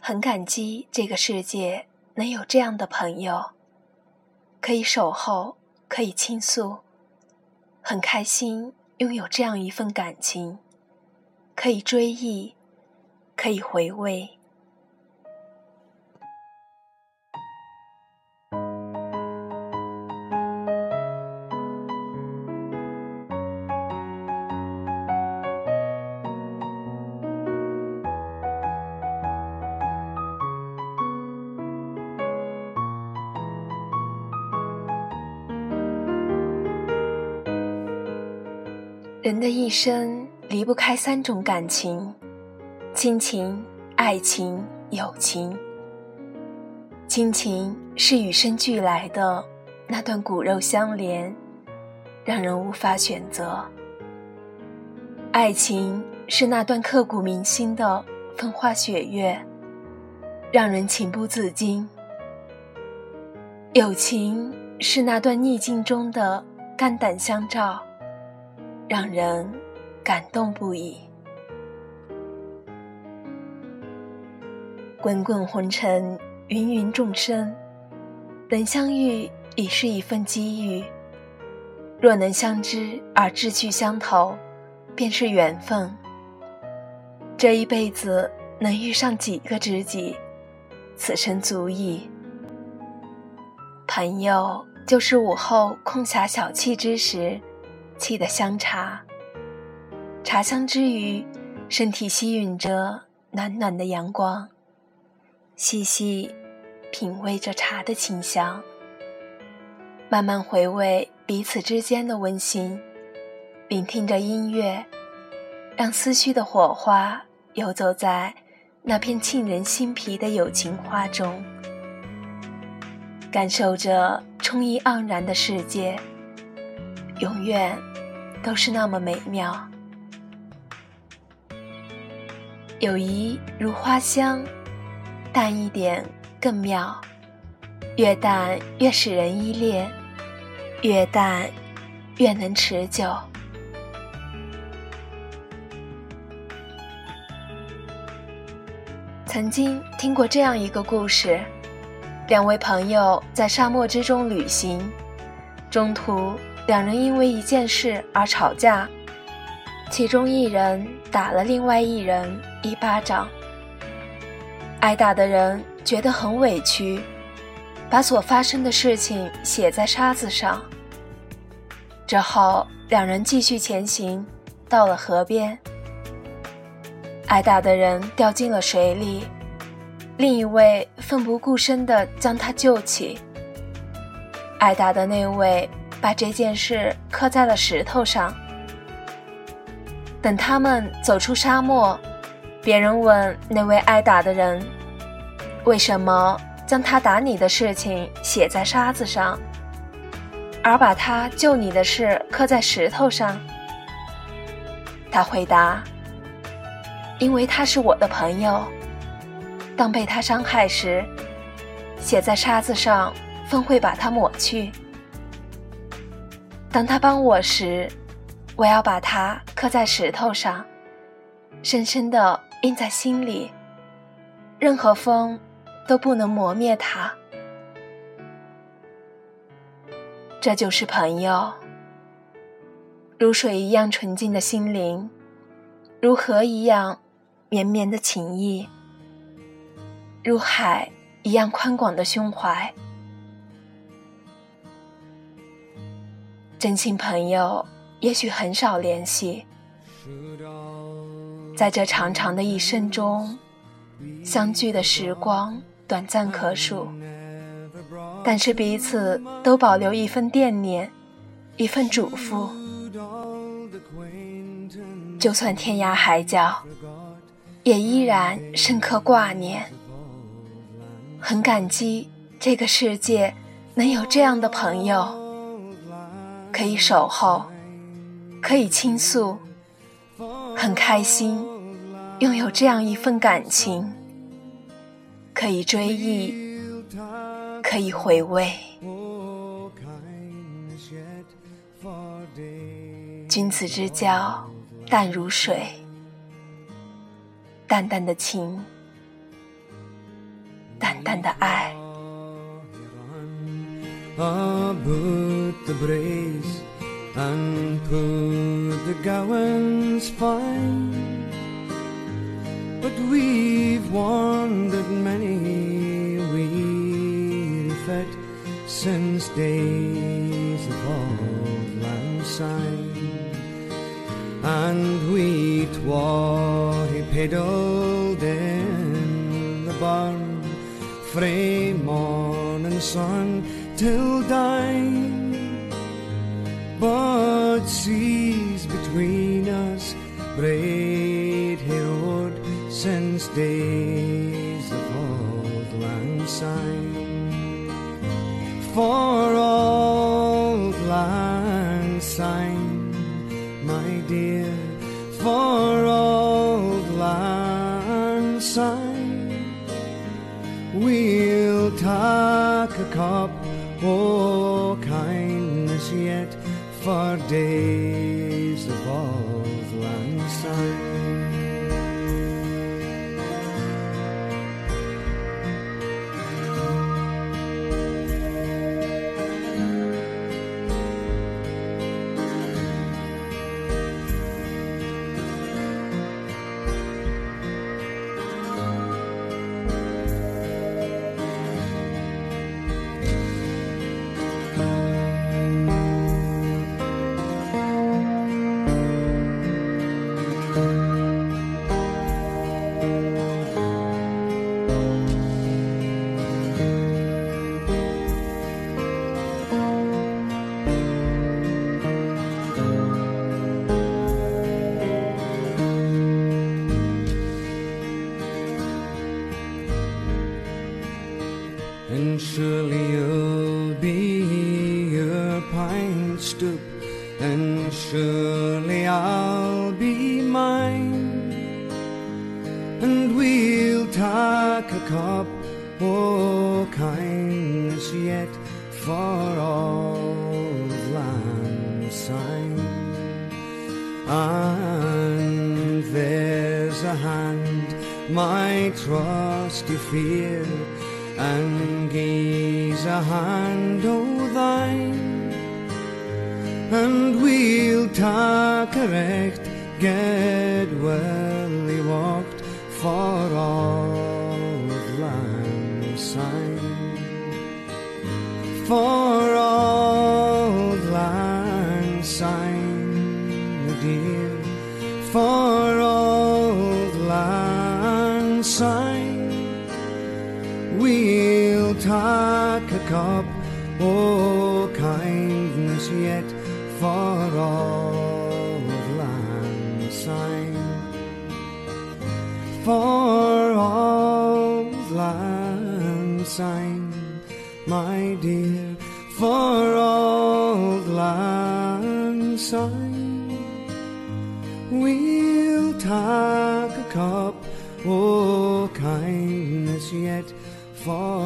很感激这个世界能有这样的朋友，可以守候，可以倾诉。很开心拥有这样一份感情，可以追忆，可以回味。人的一生离不开三种感情：亲情、爱情、友情。亲情是与生俱来的那段骨肉相连，让人无法选择；爱情是那段刻骨铭心的风花雪月，让人情不自禁；友情是那段逆境中的肝胆相照。让人感动不已。滚滚红尘，芸芸众生，能相遇已是一份机遇。若能相知而志趣相投，便是缘分。这一辈子能遇上几个知己，此生足矣。朋友，就是午后空暇小憩之时。沏的香茶，茶香之余，身体吸吮着暖暖的阳光，细细品味着茶的清香，慢慢回味彼此之间的温馨，聆听着音乐，让思绪的火花游走在那片沁人心脾的友情花中，感受着充溢盎然的世界，永远。都是那么美妙，友谊如花香，淡一点更妙，越淡越使人依恋，越淡越能持久。曾经听过这样一个故事：两位朋友在沙漠之中旅行，中途。两人因为一件事而吵架，其中一人打了另外一人一巴掌。挨打的人觉得很委屈，把所发生的事情写在沙子上。之后，两人继续前行，到了河边，挨打的人掉进了水里，另一位奋不顾身地将他救起。挨打的那位。把这件事刻在了石头上。等他们走出沙漠，别人问那位挨打的人：“为什么将他打你的事情写在沙子上，而把他救你的事刻在石头上？”他回答：“因为他是我的朋友。当被他伤害时，写在沙子上，风会把它抹去。”当他帮我时，我要把它刻在石头上，深深的印在心里，任何风都不能磨灭它。这就是朋友，如水一样纯净的心灵，如河一样绵绵的情谊，如海一样宽广的胸怀。真心朋友也许很少联系，在这长长的一生中，相聚的时光短暂可数，但是彼此都保留一份惦念，一份嘱咐。就算天涯海角，也依然深刻挂念。很感激这个世界能有这样的朋友。可以守候，可以倾诉，很开心拥有这样一份感情，可以追忆，可以回味。君子之交淡如水，淡淡的情，淡淡的爱。But we've wandered many a weary feet since days of old lang syne, and we twa pedalled in the barn frae sun till dine. But seas between us braid road since days of old lang syne. For old lang syne, for days above land sign. Surely you'll be your pine stoop, and surely I'll be mine. And we'll take a cup o' kindness yet for old lang syne. And there's a hand, my trusty fear, and gaze a hand o' thine, and we'll tak correct, get well he walked for all of sign for all of Lampsine, the dear, for Up, oh kindness yet for all of Lansine, for all of Lansine, my dear, for all of Lansine, we'll take a cup, oh kindness yet for